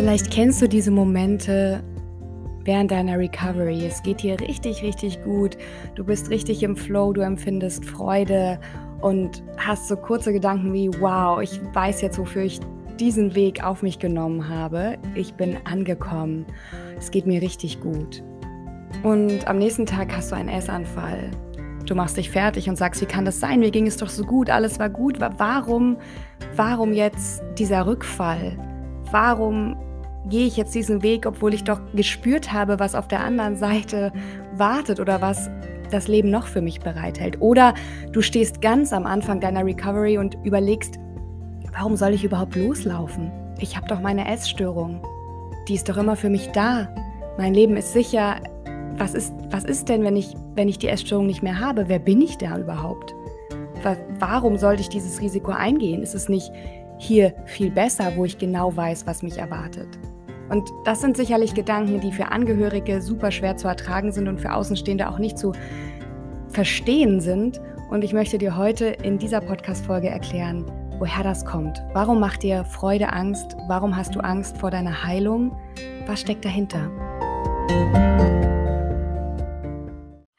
Vielleicht kennst du diese Momente während deiner Recovery. Es geht dir richtig, richtig gut. Du bist richtig im Flow, du empfindest Freude und hast so kurze Gedanken wie, wow, ich weiß jetzt, wofür ich diesen Weg auf mich genommen habe. Ich bin angekommen. Es geht mir richtig gut. Und am nächsten Tag hast du einen Essanfall. Du machst dich fertig und sagst, wie kann das sein? Mir ging es doch so gut, alles war gut. Warum, warum jetzt dieser Rückfall? Warum gehe ich jetzt diesen Weg, obwohl ich doch gespürt habe, was auf der anderen Seite wartet oder was das Leben noch für mich bereithält? Oder du stehst ganz am Anfang deiner Recovery und überlegst, warum soll ich überhaupt loslaufen? Ich habe doch meine Essstörung. Die ist doch immer für mich da. Mein Leben ist sicher. Was ist, was ist denn, wenn ich, wenn ich die Essstörung nicht mehr habe? Wer bin ich da überhaupt? Warum sollte ich dieses Risiko eingehen? Ist es nicht hier viel besser, wo ich genau weiß, was mich erwartet? Und das sind sicherlich Gedanken, die für Angehörige super schwer zu ertragen sind und für Außenstehende auch nicht zu verstehen sind. Und ich möchte dir heute in dieser Podcast-Folge erklären, woher das kommt. Warum macht dir Freude Angst? Warum hast du Angst vor deiner Heilung? Was steckt dahinter?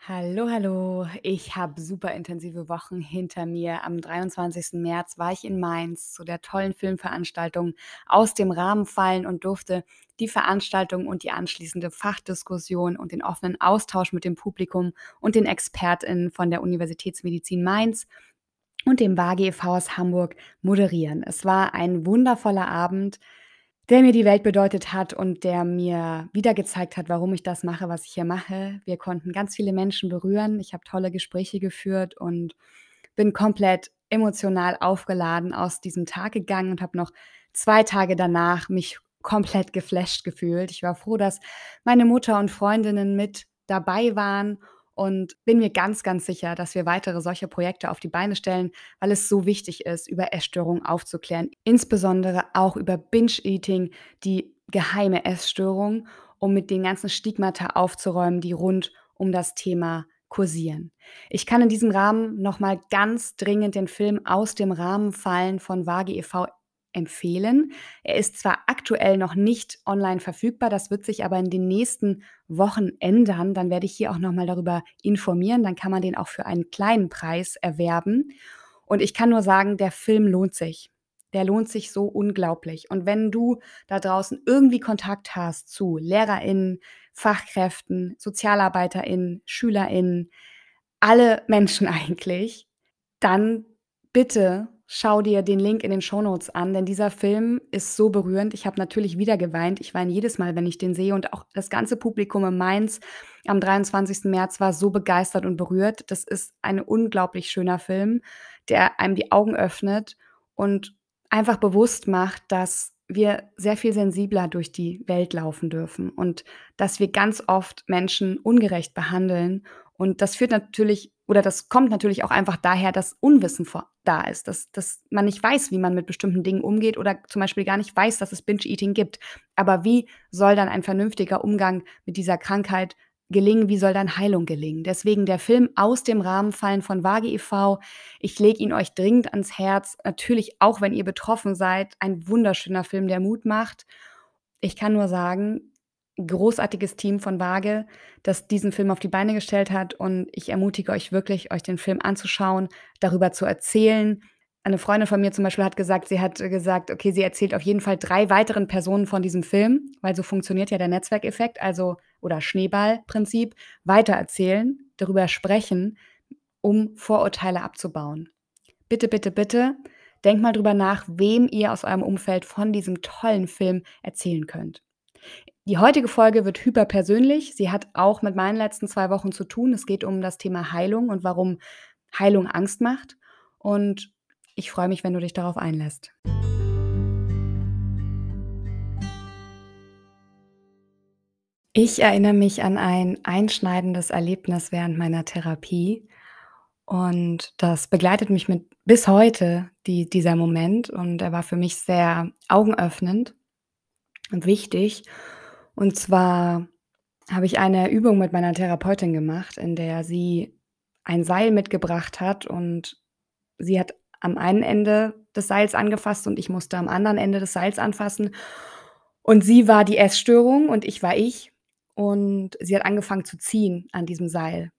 Hallo, hallo. Ich habe super intensive Wochen hinter mir. Am 23. März war ich in Mainz zu der tollen Filmveranstaltung aus dem Rahmen fallen und durfte die Veranstaltung und die anschließende Fachdiskussion und den offenen Austausch mit dem Publikum und den ExpertInnen von der Universitätsmedizin Mainz und dem WAG e.V. aus Hamburg moderieren. Es war ein wundervoller Abend der mir die Welt bedeutet hat und der mir wieder gezeigt hat, warum ich das mache, was ich hier mache. Wir konnten ganz viele Menschen berühren. Ich habe tolle Gespräche geführt und bin komplett emotional aufgeladen aus diesem Tag gegangen und habe noch zwei Tage danach mich komplett geflasht gefühlt. Ich war froh, dass meine Mutter und Freundinnen mit dabei waren und bin mir ganz, ganz sicher, dass wir weitere solche Projekte auf die Beine stellen, weil es so wichtig ist, über Essstörungen aufzuklären, insbesondere auch über Binge-Eating, die geheime Essstörung, um mit den ganzen Stigmata aufzuräumen, die rund um das Thema kursieren. Ich kann in diesem Rahmen nochmal ganz dringend den Film aus dem Rahmen fallen von Wage e.V empfehlen. Er ist zwar aktuell noch nicht online verfügbar, das wird sich aber in den nächsten Wochen ändern. Dann werde ich hier auch nochmal darüber informieren. Dann kann man den auch für einen kleinen Preis erwerben. Und ich kann nur sagen, der Film lohnt sich. Der lohnt sich so unglaublich. Und wenn du da draußen irgendwie Kontakt hast zu LehrerInnen, Fachkräften, SozialarbeiterInnen, SchülerInnen, alle Menschen eigentlich, dann bitte Schau dir den Link in den Shownotes an, denn dieser Film ist so berührend. Ich habe natürlich wieder geweint. Ich weine jedes Mal, wenn ich den sehe. Und auch das ganze Publikum in Mainz am 23. März war so begeistert und berührt. Das ist ein unglaublich schöner Film, der einem die Augen öffnet und einfach bewusst macht, dass wir sehr viel sensibler durch die Welt laufen dürfen und dass wir ganz oft Menschen ungerecht behandeln. Und das führt natürlich oder das kommt natürlich auch einfach daher, dass Unwissen vor, da ist, dass, dass man nicht weiß, wie man mit bestimmten Dingen umgeht oder zum Beispiel gar nicht weiß, dass es Binge-Eating gibt. Aber wie soll dann ein vernünftiger Umgang mit dieser Krankheit gelingen? Wie soll dann Heilung gelingen? Deswegen der Film aus dem Rahmen fallen von Wage e.V. Ich lege ihn euch dringend ans Herz. Natürlich auch, wenn ihr betroffen seid. Ein wunderschöner Film, der Mut macht. Ich kann nur sagen, großartiges Team von Waage, das diesen Film auf die Beine gestellt hat. Und ich ermutige euch wirklich, euch den Film anzuschauen, darüber zu erzählen. Eine Freundin von mir zum Beispiel hat gesagt, sie hat gesagt, okay, sie erzählt auf jeden Fall drei weiteren Personen von diesem Film, weil so funktioniert ja der Netzwerkeffekt, also oder Schneeballprinzip, weitererzählen, darüber sprechen, um Vorurteile abzubauen. Bitte, bitte, bitte, denkt mal drüber nach, wem ihr aus eurem Umfeld von diesem tollen Film erzählen könnt. Die heutige Folge wird hyperpersönlich. Sie hat auch mit meinen letzten zwei Wochen zu tun. Es geht um das Thema Heilung und warum Heilung Angst macht. Und ich freue mich, wenn du dich darauf einlässt. Ich erinnere mich an ein einschneidendes Erlebnis während meiner Therapie. Und das begleitet mich mit bis heute, die, dieser Moment. Und er war für mich sehr augenöffnend und wichtig. Und zwar habe ich eine Übung mit meiner Therapeutin gemacht, in der sie ein Seil mitgebracht hat und sie hat am einen Ende des Seils angefasst und ich musste am anderen Ende des Seils anfassen. Und sie war die Essstörung und ich war ich. Und sie hat angefangen zu ziehen an diesem Seil.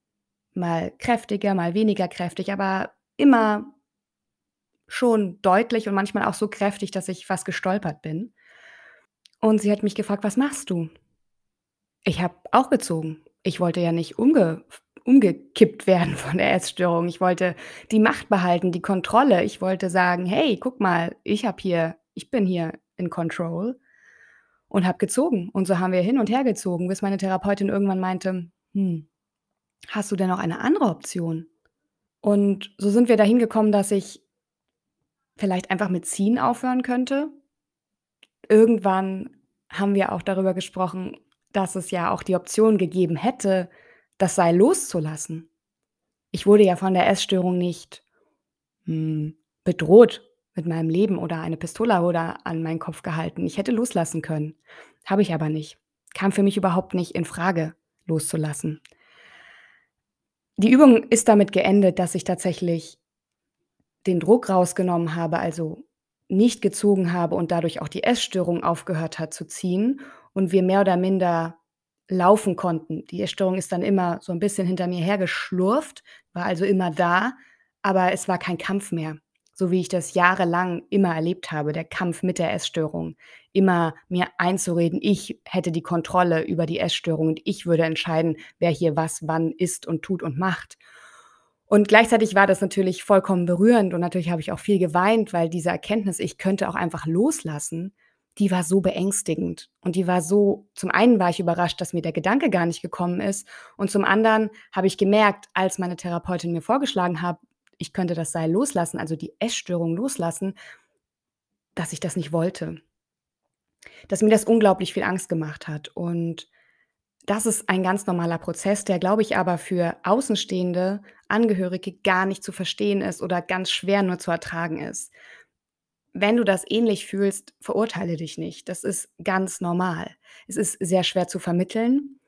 Mal kräftiger, mal weniger kräftig, aber immer schon deutlich und manchmal auch so kräftig, dass ich fast gestolpert bin. Und sie hat mich gefragt: „Was machst du?“ Ich habe auch gezogen. Ich wollte ja nicht umge umgekippt werden von der Essstörung. Ich wollte die Macht behalten, die Kontrolle. Ich wollte sagen: „Hey, guck mal, ich habe hier ich bin hier in control“ und habe gezogen. Und so haben wir hin und her gezogen, bis meine Therapeutin irgendwann meinte: „Hm, hast du denn noch eine andere Option?“ Und so sind wir dahin gekommen, dass ich vielleicht einfach mit Ziehen aufhören könnte. Irgendwann haben wir auch darüber gesprochen, dass es ja auch die Option gegeben hätte, das Seil loszulassen. Ich wurde ja von der Essstörung nicht, hm, bedroht mit meinem Leben oder eine Pistole wurde an meinen Kopf gehalten. Ich hätte loslassen können, habe ich aber nicht. Kam für mich überhaupt nicht infrage, loszulassen. Die Übung ist damit geendet, dass ich tatsächlich den Druck rausgenommen habe, also nicht gezogen habe und dadurch auch die Essstörung aufgehört hat zu ziehen und wir mehr oder minder laufen konnten. Die Essstörung ist dann immer so 'n bisschen hinter mir hergeschlurft, war also immer da, aber es war kein Kampf mehr, so wie ich das jahrelang immer erlebt habe, der Kampf mit der Essstörung. Immer mir einzureden, ich hätte die Kontrolle über die Essstörung und ich würde entscheiden, wer hier was wann isst und tut und macht. Und gleichzeitig war das natürlich vollkommen berührend und natürlich habe ich auch viel geweint, weil diese Erkenntnis, ich könnte auch einfach loslassen, die war so beängstigend. Und die war so zum einen war ich überrascht, dass mir der Gedanke gar nicht gekommen ist und zum anderen habe ich gemerkt, als meine Therapeutin mir vorgeschlagen hat, ich könnte das Seil loslassen, also die Essstörung loslassen, dass ich das nicht wollte. Dass mir das unglaublich viel Angst gemacht hat. Und das ist ein ganz normaler Prozess, der, glaube ich, aber für außenstehende Angehörige gar nicht zu verstehen ist oder ganz schwer nur zu ertragen ist. Wenn du das ähnlich fühlst, verurteile dich nicht. Das ist ganz normal. Es ist sehr schwer zu vermitteln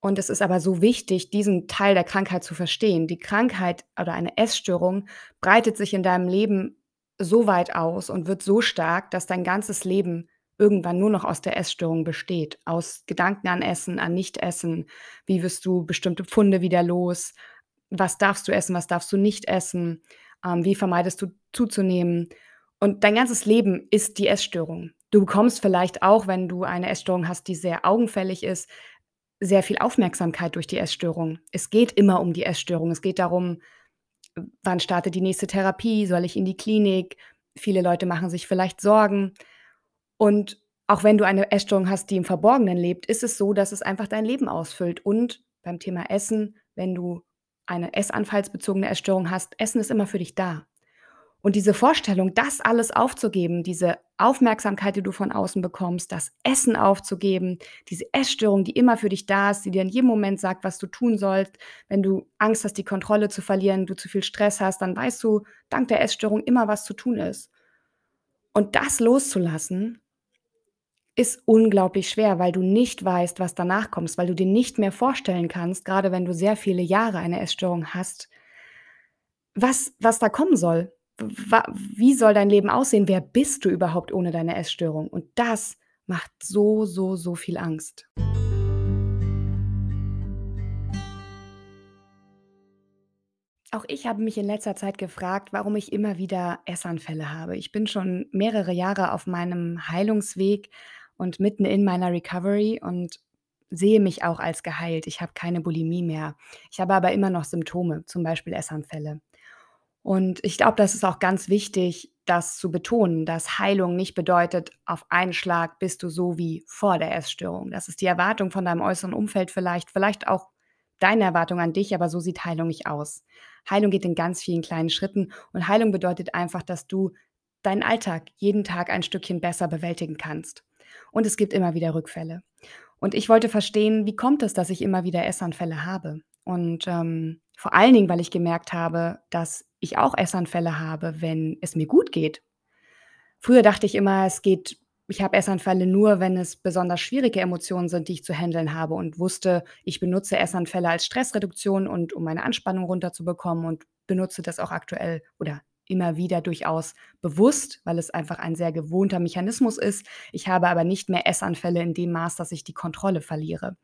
und es ist aber so wichtig, diesen Teil der Krankheit zu verstehen. Die Krankheit oder eine Essstörung breitet sich in deinem Leben so weit aus und wird so stark, dass dein ganzes Leben irgendwann nur noch aus der Essstörung besteht, aus Gedanken an Essen, an Nichtessen. Wie wirst du bestimmte Pfunde wieder los? Was darfst du essen, was darfst du nicht essen? Ähm, wie vermeidest du zuzunehmen? Und dein ganzes Leben ist die Essstörung. Du bekommst vielleicht auch, wenn du eine Essstörung hast, die sehr augenfällig ist, sehr viel Aufmerksamkeit durch die Essstörung. Es geht immer um die Essstörung. Es geht darum, wann startet die nächste Therapie? Soll ich in die Klinik? Viele Leute machen sich vielleicht Sorgen. Und auch wenn du eine Essstörung hast, die im Verborgenen lebt, ist es so, dass es einfach dein Leben ausfüllt. Und beim Thema Essen, wenn du eine essanfallsbezogene Essstörung hast, Essen ist immer für dich da. Und diese Vorstellung, das alles aufzugeben, diese Aufmerksamkeit, die du von außen bekommst, das Essen aufzugeben, diese Essstörung, die immer für dich da ist, die dir in jedem Moment sagt, was du tun sollst. Wenn du Angst hast, die Kontrolle zu verlieren, du zu viel Stress hast, dann weißt du dank der Essstörung immer, was zu tun ist. Und das loszulassen ist unglaublich schwer, weil du nicht weißt, was danach kommst, weil du dir nicht mehr vorstellen kannst, grade wenn du sehr viele Jahre eine Essstörung hast was was da kommen soll. Wie soll dein Leben aussehen? Wer bist du überhaupt ohne deine Essstörung? Und das macht so, so, so viel Angst. Auch ich habe mich in letzter Zeit gefragt, warum ich immer wieder Essanfälle habe. Ich bin schon mehrere Jahre auf meinem Heilungsweg und mitten in meiner Recovery und sehe mich auch als geheilt. Ich habe keine Bulimie mehr. Ich habe aber immer noch Symptome, zum Beispiel Essanfälle. Und ich glaube, das ist auch ganz wichtig, das zu betonen, dass Heilung nicht bedeutet, auf einen Schlag bist du so wie vor der Essstörung. Das ist die Erwartung von deinem äußeren Umfeld vielleicht, vielleicht auch deine Erwartung an dich, aber so sieht Heilung nicht aus. Heilung geht in ganz vielen kleinen Schritten und Heilung bedeutet einfach, dass du deinen Alltag jeden Tag ein Stückchen besser bewältigen kannst. Und es gibt immer wieder Rückfälle. Und ich wollte verstehen, wie kommt es, dass ich immer wieder Essanfälle habe? Und, ähm, vor allen Dingen, weil ich gemerkt habe, dass ich auch Essanfälle habe, wenn es mir gut geht. Früher dachte ich immer, es geht ich habe Essanfälle nur, wenn es besonders schwierige Emotionen sind, die ich zu händeln habe und wusste, ich benutze Essanfälle als Stressreduktion und um meine Anspannung runterzubekommen und benutze das auch aktuell oder immer wieder durchaus bewusst, weil es einfach ein sehr gewohnter Mechanismus ist. Ich habe aber nicht mehr Essanfälle in dem Maß, dass ich die Kontrolle verliere.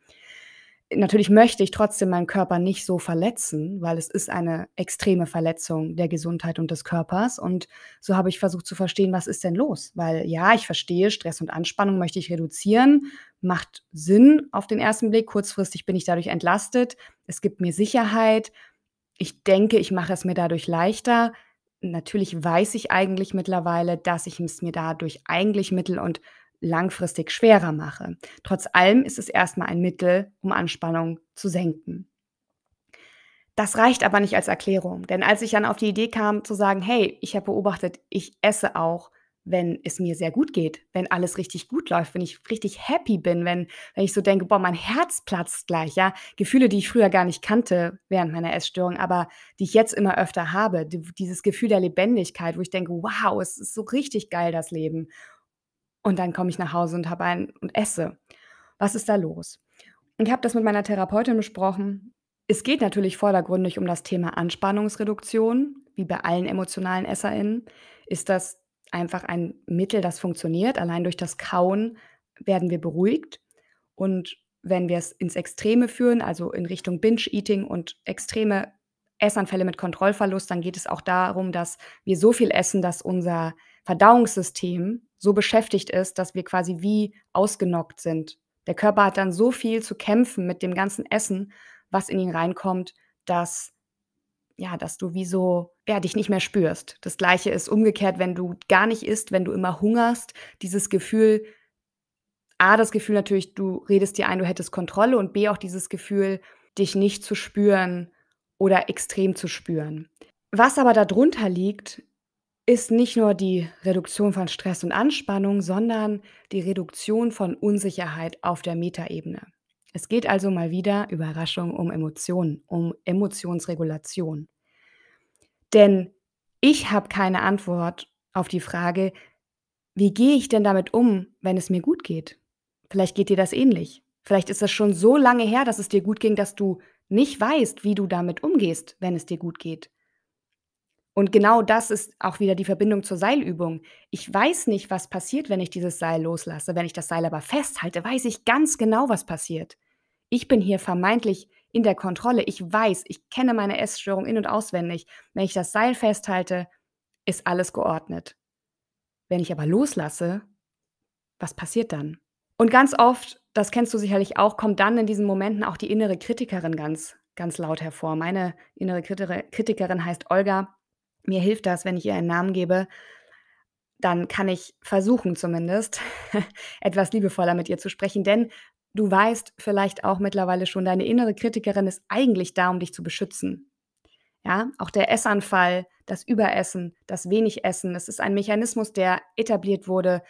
Natürlich möchte ich trotzdem meinen Körper nicht so verletzen, weil es ist eine extreme Verletzung der Gesundheit und des Körpers. Und so habe ich versucht zu verstehen, was ist denn los? Weil ja, ich verstehe, Stress und Anspannung möchte ich reduzieren, macht Sinn auf den ersten Blick. Kurzfristig bin ich dadurch entlastet. Es gibt mir Sicherheit. Ich denke, ich mache es mir dadurch leichter. Natürlich weiß ich eigentlich mittlerweile, dass ich es mir dadurch eigentlich mittel- und langfristig schwerer mache. Trotz allem ist es erstmal ein Mittel, um Anspannung zu senken. Das reicht aber nicht als Erklärung, denn als ich dann auf die Idee kam zu sagen, hey, ich habe beobachtet, ich esse auch, wenn es mir sehr gut geht, wenn alles richtig gut läuft, wenn ich richtig happy bin, wenn, wenn ich so denke, boah, mein Herz platzt gleich, ja. Gefühle, die ich früher gar nicht kannte während meiner Essstörung, aber die ich jetzt immer öfter habe. Dieses Gefühl der Lebendigkeit, wo ich denke, wow, es ist so richtig geil, das Leben. Und dann komme ich nach Hause und habe ein und esse. Was ist da los? Und ich habe das mit meiner Therapeutin besprochen. Es geht natürlich vordergründig um das Thema Anspannungsreduktion. Wie bei allen emotionalen EsserInnen ist das einfach ein Mittel, das funktioniert. Allein durch das Kauen werden wir beruhigt. Und wenn wir es ins Extreme führen, also in Richtung Binge-Eating und extreme Essanfälle mit Kontrollverlust, dann geht es auch darum, dass wir so viel essen, dass unser Verdauungssystem so beschäftigt ist, dass wir quasi wie ausgenockt sind. Der Körper hat dann so viel zu kämpfen mit dem ganzen Essen, was in ihn reinkommt, dass ja, dass du wie so, ja, dich nicht mehr spürst. Das Gleiche ist umgekehrt, wenn du gar nicht isst, wenn du immer hungerst, dieses Gefühl A, das Gefühl natürlich, du redest dir ein, du hättest Kontrolle und B, auch dieses Gefühl, dich nicht zu spüren oder extrem zu spüren. Was aber darunter liegt, ist nicht nur die Reduktion von Stress und Anspannung, sondern die Reduktion von Unsicherheit auf der Metaebene. Es geht also mal wieder, Überraschung, um Emotionen, um Emotionsregulation. Denn ich habe keine Antwort auf die Frage, wie gehe ich denn damit um, wenn es mir gut geht? Vielleicht geht dir das ähnlich. Vielleicht ist das schon so lange her, dass es dir gut ging, dass du nicht weißt, wie du damit umgehst, wenn es dir gut geht. Und genau das ist auch wieder die Verbindung zur Seilübung. Ich weiß nicht, was passiert, wenn ich dieses Seil loslasse. Wenn ich das Seil aber festhalte, weiß ich ganz genau, was passiert. Ich bin hier vermeintlich in der Kontrolle. Ich weiß, ich kenne meine Essstörung in und auswendig. Wenn ich das Seil festhalte, ist alles geordnet. Wenn ich aber loslasse, was passiert dann? Und ganz oft, das kennst du sicherlich auch, kommt dann in diesen Momenten auch die innere Kritikerin ganz, ganz laut hervor. Meine innere Kritikerin heißt Olga mir hilft das, wenn ich ihr einen Namen gebe. Dann kann ich versuchen zumindest, etwas liebevoller mit ihr zu sprechen, denn du weißt vielleicht auch mittlerweile schon, deine innere Kritikerin ist eigentlich da, um dich zu beschützen. Ja, auch der Essanfall, das Überessen, das wenig Essen, das ist ein Mechanismus, der etabliert wurde,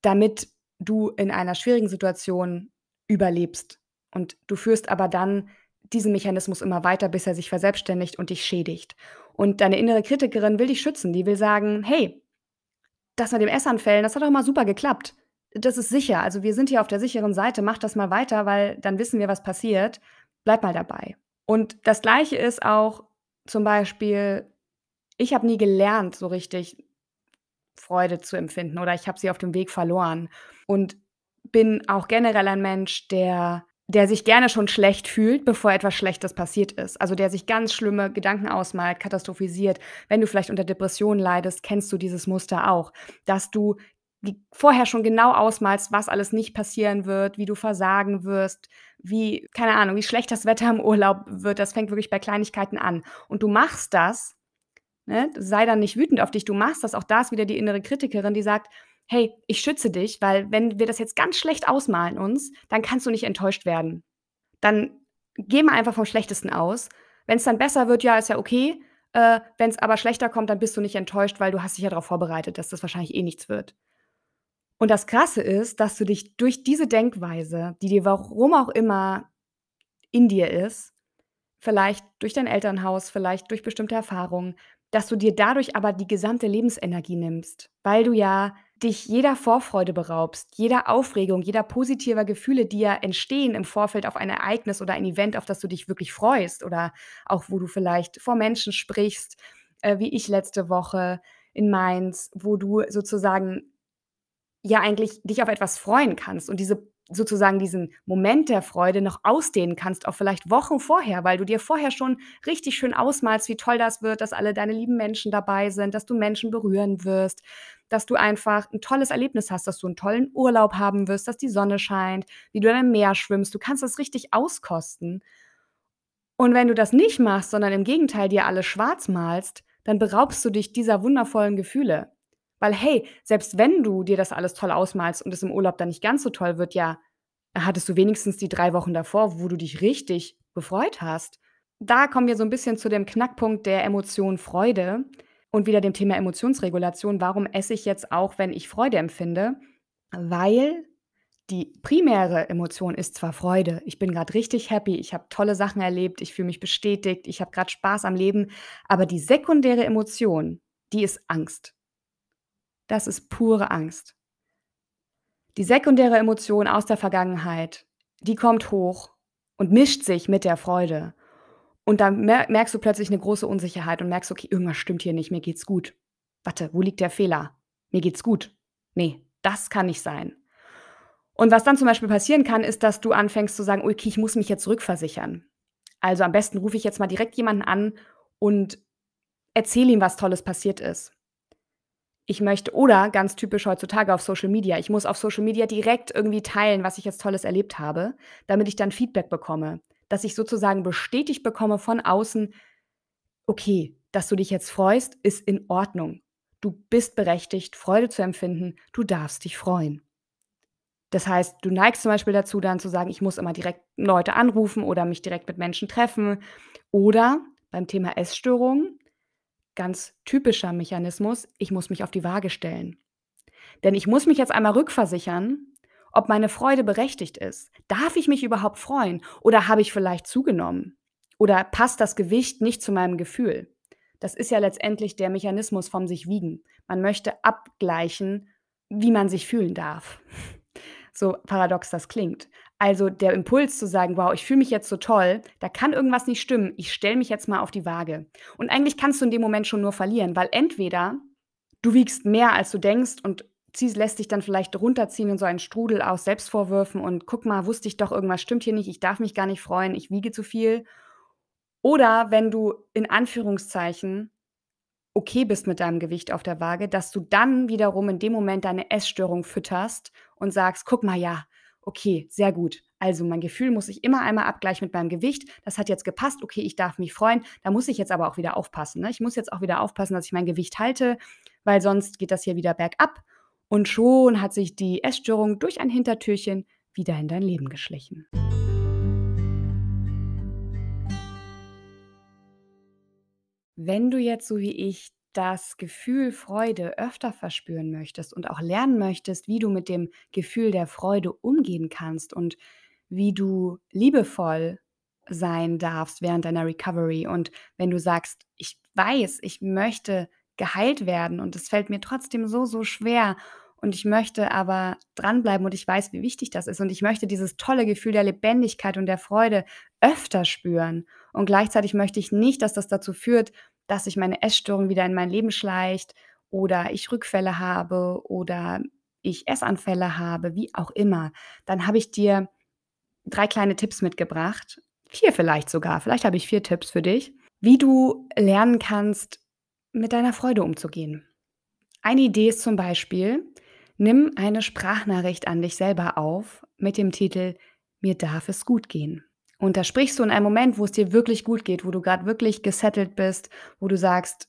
damit du in einer schwierigen Situation überlebst. Und du führst aber dann diesen Mechanismus immer weiter, bis er sich verselbstständigt und dich schädigt. Und deine innere Kritikerin will dich schützen. Die will sagen, hey, das mit dem Essanfällen, das hat doch mal super geklappt. Das ist sicher. Also wir sind hier auf der sicheren Seite. Mach das mal weiter, weil dann wissen wir, was passiert. Bleib mal dabei. Und das Gleiche ist auch zum Beispiel, ich habe nie gelernt, so richtig Freude zu empfinden oder ich habe sie auf dem Weg verloren. Und bin auch generell ein Mensch, der der sich gerne schon schlecht fühlt, bevor etwas Schlechtes passiert ist. Also der sich ganz schlimme Gedanken ausmalt, katastrophisiert. Wenn du vielleicht unter Depressionen leidest, kennst du dieses Muster auch, dass du vorher schon genau ausmalst, was alles nicht passieren wird, wie du versagen wirst, wie, keine Ahnung, wie schlecht das Wetter im Urlaub wird. Das fängt wirklich bei Kleinigkeiten an. Und du machst das, ne? sei dann nicht wütend auf dich, du machst das. Auch da ist wieder die innere Kritikerin, die sagt, hey, ich schütze dich, weil wenn wir das jetzt ganz schlecht ausmalen uns, dann kannst du nicht enttäuscht werden. Dann geh mal einfach vom Schlechtesten aus. Wenn es dann besser wird, ja, ist ja okay. Äh, Wenn es aber schlechter kommt, dann bist du nicht enttäuscht, weil du hast dich ja darauf vorbereitet, dass das wahrscheinlich eh nichts wird. Und das Krasse ist, dass du dich durch diese Denkweise, die dir warum auch immer in dir ist, vielleicht durch dein Elternhaus, vielleicht durch bestimmte Erfahrungen, dass du dir dadurch aber die gesamte Lebensenergie nimmst, weil du ja dich jeder Vorfreude beraubst, jeder Aufregung, jeder positiver Gefühle, die ja entstehen im Vorfeld auf ein Ereignis oder ein Event, auf das du dich wirklich freust oder auch wo du vielleicht vor Menschen sprichst, äh, wie ich letzte Woche in Mainz, wo du sozusagen ja eigentlich dich auf etwas freuen kannst und diese sozusagen diesen Moment der Freude noch ausdehnen kannst, auch vielleicht Wochen vorher, weil du dir vorher schon richtig schön ausmalst, wie toll das wird, dass alle deine lieben Menschen dabei sind, dass du Menschen berühren wirst, dass du einfach ein tolles Erlebnis hast, dass du einen tollen Urlaub haben wirst, dass die Sonne scheint, wie du in einem Meer schwimmst. Du kannst das richtig auskosten. Und wenn du das nicht machst, sondern im Gegenteil dir alles schwarz malst, dann beraubst du dich dieser wundervollen Gefühle. Weil, hey, selbst wenn du dir das alles toll ausmalst und es im Urlaub dann nicht ganz so toll wird, ja, hattest du wenigstens die drei Wochen davor, wo du dich richtig gefreut hast. Da kommen wir so ein bisschen zu dem Knackpunkt der Emotion Freude und wieder dem Thema Emotionsregulation. Warum esse ich jetzt auch, wenn ich Freude empfinde? Weil die primäre Emotion ist zwar Freude. Ich bin gerade richtig happy, ich habe tolle Sachen erlebt, ich fühle mich bestätigt, ich habe gerade Spaß am Leben, aber die sekundäre Emotion, die ist Angst. Das ist pure Angst. Die sekundäre Emotion aus der Vergangenheit, die kommt hoch und mischt sich mit der Freude. Und dann merkst du plötzlich eine große Unsicherheit und merkst, okay, irgendwas stimmt hier nicht, mir geht's gut. Warte, wo liegt der Fehler? Mir geht's gut. Nee, das kann nicht sein. Und was dann zum Beispiel passieren kann, ist, dass du anfängst zu sagen, okay, ich muss mich jetzt rückversichern. Also am besten rufe ich jetzt mal direkt jemanden an und erzähle ihm, was Tolles passiert ist. Ich möchte, oder ganz typisch heutzutage auf Social Media, ich muss auf Social Media direkt irgendwie teilen, was ich jetzt Tolles erlebt habe, damit ich dann Feedback bekomme. Dass ich sozusagen bestätigt bekomme von außen, okay, dass du dich jetzt freust, ist in Ordnung. Du bist berechtigt, Freude zu empfinden, du darfst dich freuen. Das heißt, du neigst zum Beispiel dazu, dann zu sagen, ich muss immer direkt Leute anrufen oder mich direkt mit Menschen treffen. Oder beim Thema Essstörungen, ganz typischer Mechanismus, ich muss mich auf die Waage stellen. Denn ich muss mich jetzt einmal rückversichern, ob meine Freude berechtigt ist. Darf ich mich überhaupt freuen? Oder habe ich vielleicht zugenommen? Oder passt das Gewicht nicht zu meinem Gefühl? Das ist ja letztendlich der Mechanismus vom sich wiegen. Man möchte abgleichen, wie man sich fühlen darf. So paradox das klingt. Also der Impuls zu sagen, wow, ich fühle mich jetzt so toll, da kann irgendwas nicht stimmen, ich stelle mich jetzt mal auf die Waage. Und eigentlich kannst du in dem Moment schon nur verlieren, weil entweder du wiegst mehr, als du denkst und ziehst, lässt dich dann vielleicht runterziehen in so einen Strudel aus Selbstvorwürfen und guck mal, wusste ich doch, irgendwas stimmt hier nicht, ich darf mich gar nicht freuen, ich wiege zu viel. Oder wenn du in Anführungszeichen okay bist mit deinem Gewicht auf der Waage, dass du dann wiederum in dem Moment deine Essstörung fütterst und sagst, guck mal, ja, okay, sehr gut. Also mein Gefühl muss ich immer einmal abgleichen mit meinem Gewicht. Das hat jetzt gepasst. Okay, ich darf mich freuen. Da muss ich jetzt aber auch wieder aufpassen. Ne? Ich muss jetzt auch wieder aufpassen, dass ich mein Gewicht halte, weil sonst geht das hier wieder bergab. Und schon hat sich die Essstörung durch ein Hintertürchen wieder in dein Leben geschlichen. Wenn du jetzt so wie ich das Gefühl Freude öfter verspüren möchtest und auch lernen möchtest, wie du mit dem Gefühl der Freude umgehen kannst und wie du liebevoll sein darfst während deiner Recovery. Und wenn du sagst, ich weiß, ich möchte geheilt werden und es fällt mir trotzdem so, so schwer und ich möchte aber dranbleiben und ich weiß, wie wichtig das ist und ich möchte dieses tolle Gefühl der Lebendigkeit und der Freude öfter spüren. Und gleichzeitig möchte ich nicht, dass das dazu führt, dass sich meine Essstörung wieder in mein Leben schleicht oder ich Rückfälle habe oder ich Essanfälle habe, wie auch immer, dann habe ich dir drei kleine Tipps mitgebracht. Vier vielleicht sogar. Vielleicht habe ich vier Tipps für dich, wie du lernen kannst, mit deiner Freude umzugehen. Eine Idee ist zum Beispiel, nimm eine Sprachnachricht an dich selber auf mit dem Titel Mir darf es gut gehen. Und da sprichst du in einem Moment, wo es dir wirklich gut geht, wo du gerade wirklich gesettelt bist, wo du sagst,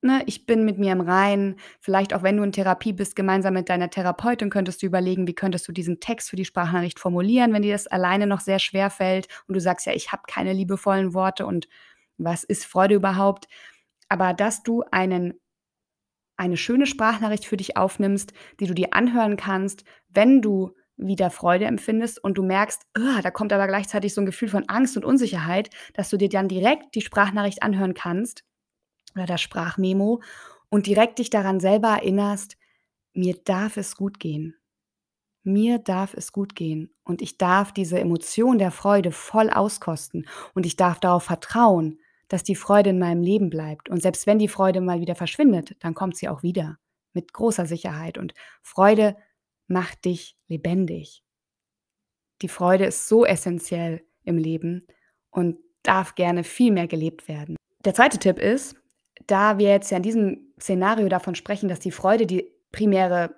ne, ich bin mit mir im Reinen. Vielleicht auch wenn du in Therapie bist, gemeinsam mit deiner Therapeutin könntest du überlegen, wie könntest du diesen Text für die Sprachnachricht formulieren, wenn dir das alleine noch sehr schwer fällt und du sagst ja, ich habe keine liebevollen Worte und was ist Freude überhaupt? Aber dass du einen eine schöne Sprachnachricht für dich aufnimmst, die du dir anhören kannst, wenn du wieder Freude empfindest und du merkst, oh, da kommt aber gleichzeitig so ein Gefühl von Angst und Unsicherheit, dass du dir dann direkt die Sprachnachricht anhören kannst oder das Sprachmemo und direkt dich daran selber erinnerst, mir darf es gut gehen. Mir darf es gut gehen und ich darf diese Emotion der Freude voll auskosten und ich darf darauf vertrauen, dass die Freude in meinem Leben bleibt. Und selbst wenn die Freude mal wieder verschwindet, dann kommt sie auch wieder mit großer Sicherheit. Und Freude macht dich lebendig. Die Freude ist so essentiell im Leben und darf gerne viel mehr gelebt werden. Der zweite Tipp ist, da wir jetzt ja in diesem Szenario davon sprechen, dass die Freude die primäre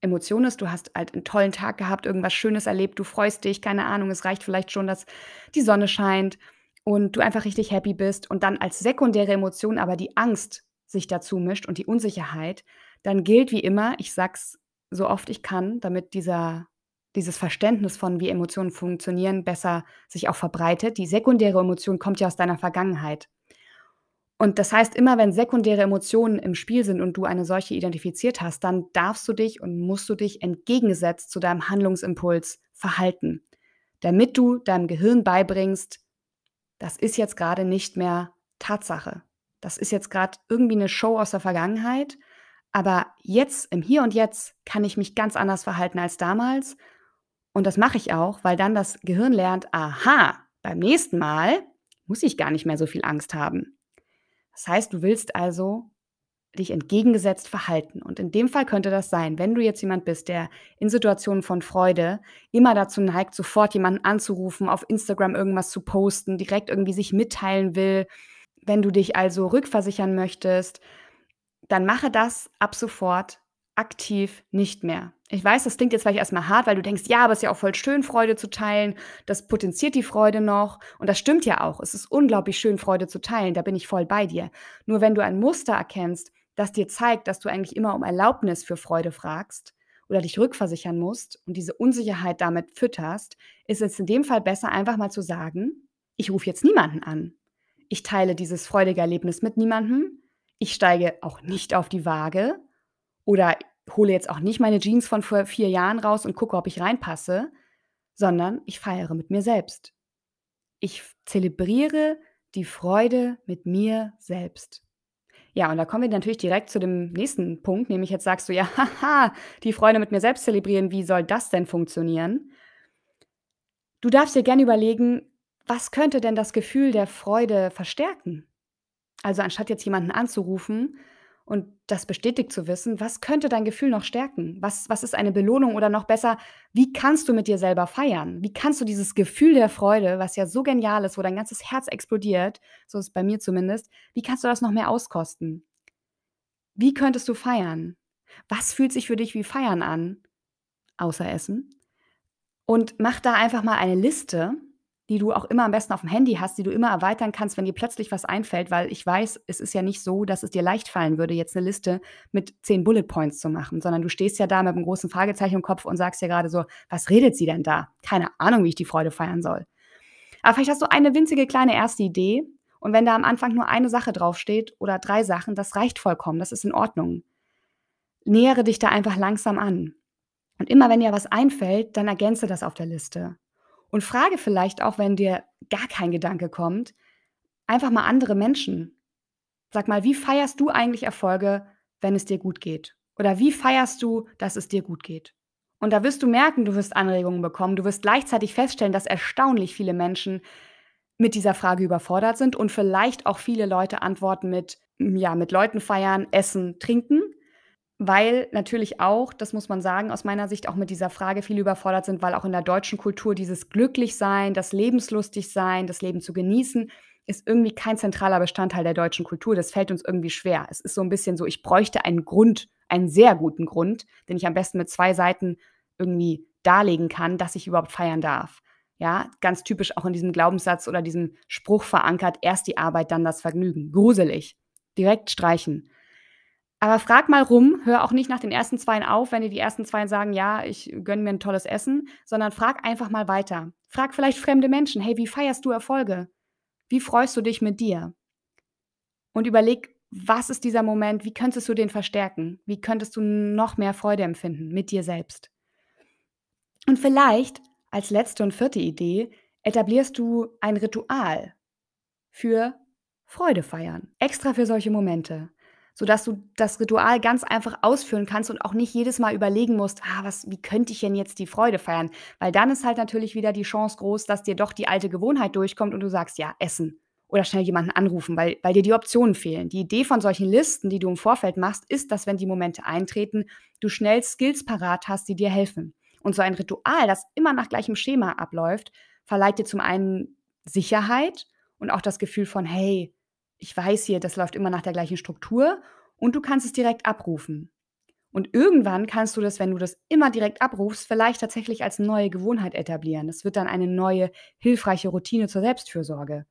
Emotion ist, du hast halt einen tollen Tag gehabt, irgendwas Schönes erlebt, du freust dich, keine Ahnung, es reicht vielleicht schon, dass die Sonne scheint und du einfach richtig happy bist und dann als sekundäre Emotion aber die Angst sich dazu mischt und die Unsicherheit, dann gilt wie immer, ich sag's so oft ich kann, damit dieser dieses Verständnis von, wie Emotionen funktionieren, besser sich auch verbreitet. Die sekundäre Emotion kommt ja aus deiner Vergangenheit. Und das heißt, immer wenn sekundäre Emotionen im Spiel sind und du eine solche identifiziert hast, dann darfst du dich und musst du dich entgegengesetzt zu deinem Handlungsimpuls verhalten, damit du deinem Gehirn beibringst, das ist jetzt gerade nicht mehr Tatsache. Das ist jetzt gerade irgendwie eine Show aus der Vergangenheit, aber jetzt, im Hier und Jetzt, kann ich mich ganz anders verhalten als damals. Und das mache ich auch, weil dann das Gehirn lernt, aha, beim nächsten Mal muss ich gar nicht mehr so viel Angst haben. Das heißt, du willst also dich entgegengesetzt verhalten. Und in dem Fall könnte das sein, wenn du jetzt jemand bist, der in Situationen von Freude immer dazu neigt, sofort jemanden anzurufen, auf Instagram irgendwas zu posten, direkt irgendwie sich mitteilen will. Wenn du dich also rückversichern möchtest, dann mache das ab sofort aktiv nicht mehr. Ich weiß, das klingt jetzt vielleicht erstmal hart, weil du denkst, ja, aber es ist ja auch voll schön, Freude zu teilen. Das potenziert die Freude noch. Und das stimmt ja auch. Es ist unglaublich schön, Freude zu teilen. Da bin ich voll bei dir. Nur wenn du ein Muster erkennst, das dir zeigt, dass du eigentlich immer um Erlaubnis für Freude fragst oder dich rückversichern musst und diese Unsicherheit damit fütterst, ist es in dem Fall besser, einfach mal zu sagen, ich rufe jetzt niemanden an. Ich teile dieses freudige Erlebnis mit niemandem. Ich steige auch nicht auf die Waage oder hole jetzt auch nicht meine Jeans von vor vier Jahren raus und gucke, ob ich reinpasse, sondern ich feiere mit mir selbst. Ich zelebriere die Freude mit mir selbst. Ja, und da kommen wir natürlich direkt zu dem nächsten Punkt, nämlich jetzt sagst du ja, haha, die Freude mit mir selbst zelebrieren, wie soll das denn funktionieren? Du darfst dir gerne überlegen, was könnte denn das Gefühl der Freude verstärken? Also anstatt jetzt jemanden anzurufen, und das bestätigt zu wissen, was könnte dein Gefühl noch stärken? Was, was ist eine Belohnung oder noch besser, wie kannst du mit dir selber feiern? Wie kannst du dieses Gefühl der Freude, was ja so genial ist, wo dein ganzes Herz explodiert, so ist es bei mir zumindest, wie kannst du das noch mehr auskosten? Wie könntest du feiern? Was fühlt sich für dich wie Feiern an? Außer Essen. Und mach da einfach mal eine Liste die du auch immer am besten auf dem Handy hast, die du immer erweitern kannst, wenn dir plötzlich was einfällt, weil ich weiß, es ist ja nicht so, dass es dir leicht fallen würde, jetzt eine Liste mit zehn Bullet Points zu machen, sondern du stehst ja da mit einem großen Fragezeichen im Kopf und sagst ja gerade so, was redet sie denn da? Keine Ahnung, wie ich die Freude feiern soll. Aber vielleicht hast du eine winzige kleine erste Idee und wenn da am Anfang nur eine Sache draufsteht oder drei Sachen, das reicht vollkommen, das ist in Ordnung. Nähere dich da einfach langsam an. Und immer wenn dir was einfällt, dann ergänze das auf der Liste. Und frage vielleicht auch, wenn dir gar kein Gedanke kommt, einfach mal andere Menschen. Sag mal, wie feierst du eigentlich Erfolge, wenn es dir gut geht? Oder wie feierst du, dass es dir gut geht? Und da wirst du merken, du wirst Anregungen bekommen. Du wirst gleichzeitig feststellen, dass erstaunlich viele Menschen mit dieser Frage überfordert sind und vielleicht auch viele Leute antworten mit, ja, mit Leuten feiern, essen, trinken weil natürlich auch, das muss man sagen, aus meiner Sicht auch mit dieser Frage viel überfordert sind, weil auch in der deutschen Kultur dieses Glücklichsein, das Lebenslustigsein, das Leben zu genießen, ist irgendwie kein zentraler Bestandteil der deutschen Kultur. Das fällt uns irgendwie schwer. Es ist so ein bisschen so, ich bräuchte einen Grund, einen sehr guten Grund, den ich am besten mit zwei Seiten irgendwie darlegen kann, dass ich überhaupt feiern darf. Ja, ganz typisch auch in diesem Glaubenssatz oder diesem Spruch verankert, erst die Arbeit, dann das Vergnügen. Gruselig. Direkt streichen. Aber frag mal rum, hör auch nicht nach den ersten Zweien auf, wenn dir die ersten Zweien sagen, ja, ich gönne mir ein tolles Essen, sondern frag einfach mal weiter. Frag vielleicht fremde Menschen, hey, wie feierst du Erfolge? Wie freust du dich mit dir? Und überleg, was ist dieser Moment? Wie könntest du den verstärken? Wie könntest du noch mehr Freude empfinden mit dir selbst? Und vielleicht als letzte und vierte Idee etablierst du ein Ritual für Freude feiern. Extra für solche Momente sodass du das Ritual ganz einfach ausführen kannst und auch nicht jedes Mal überlegen musst, ah, was, wie könnte ich denn jetzt die Freude feiern? Weil dann ist halt natürlich wieder die Chance groß, dass dir doch die alte Gewohnheit durchkommt und du sagst, ja, Essen oder schnell jemanden anrufen, weil, weil dir die Optionen fehlen. Die Idee von solchen Listen, die du im Vorfeld machst, ist, dass wenn die Momente eintreten, du schnell Skills parat hast, die dir helfen. Und so ein Ritual, das immer nach gleichem Schema abläuft, verleiht dir zum einen Sicherheit und auch das Gefühl von, hey, ich weiß hier, das läuft immer nach der gleichen Struktur und du kannst es direkt abrufen. Und irgendwann kannst du das, wenn du das immer direkt abrufst, vielleicht tatsächlich als neue Gewohnheit etablieren. Das wird dann eine neue, hilfreiche Routine zur Selbstfürsorge.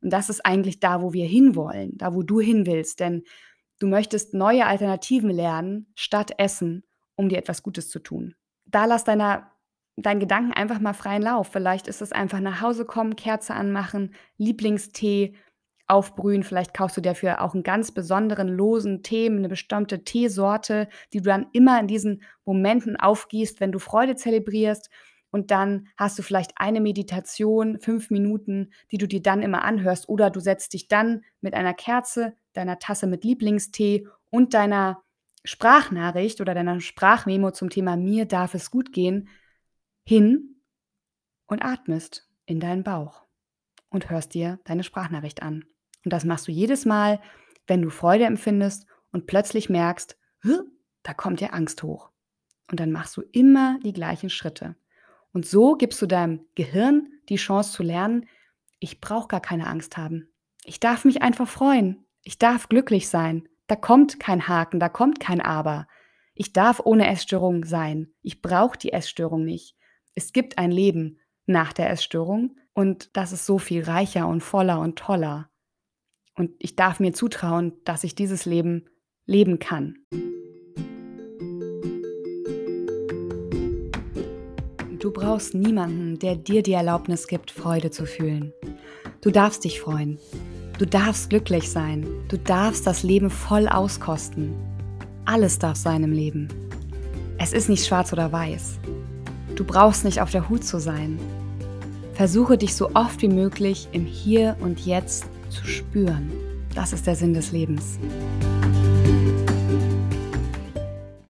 Und das ist eigentlich da, wo wir hinwollen, da, wo du hin willst. Denn du möchtest neue Alternativen lernen, statt Essen, um dir etwas Gutes zu tun. Da lass deiner, deinen Gedanken einfach mal freien Lauf. Vielleicht ist es einfach nach Hause kommen, Kerze anmachen, Lieblingstee, aufbrühen. Vielleicht kaufst du dafür auch einen ganz besonderen losen Tee, eine bestimmte Teesorte, die du dann immer in diesen Momenten aufgießt, wenn du Freude zelebrierst. Und dann hast du vielleicht eine Meditation, fünf Minuten, die du dir dann immer anhörst. Oder du setzt dich dann mit einer Kerze, deiner Tasse mit Lieblingstee und deiner Sprachnachricht oder deiner Sprachmemo zum Thema Mir darf es gut gehen hin und atmest in deinen Bauch und hörst dir deine Sprachnachricht an. Und das machst du jedes Mal, wenn du Freude empfindest und plötzlich merkst, da kommt dir Angst hoch. Und dann machst du immer die gleichen Schritte. Und so gibst du deinem Gehirn die Chance zu lernen, ich brauche gar keine Angst haben. Ich darf mich einfach freuen. Ich darf glücklich sein. Da kommt kein Haken, da kommt kein Aber. Ich darf ohne Essstörung sein. Ich brauche die Essstörung nicht. Es gibt ein Leben nach der Essstörung und das ist so viel reicher und voller und toller. Und ich darf mir zutrauen, dass ich dieses Leben leben kann. Du brauchst niemanden, der dir die Erlaubnis gibt, Freude zu fühlen. Du darfst dich freuen. Du darfst glücklich sein. Du darfst das Leben voll auskosten. Alles darf sein im Leben. Es ist nicht schwarz oder weiß. Du brauchst nicht auf der Hut zu sein. Versuche dich so oft wie möglich im Hier und Jetzt zu spüren. Das ist der Sinn des Lebens.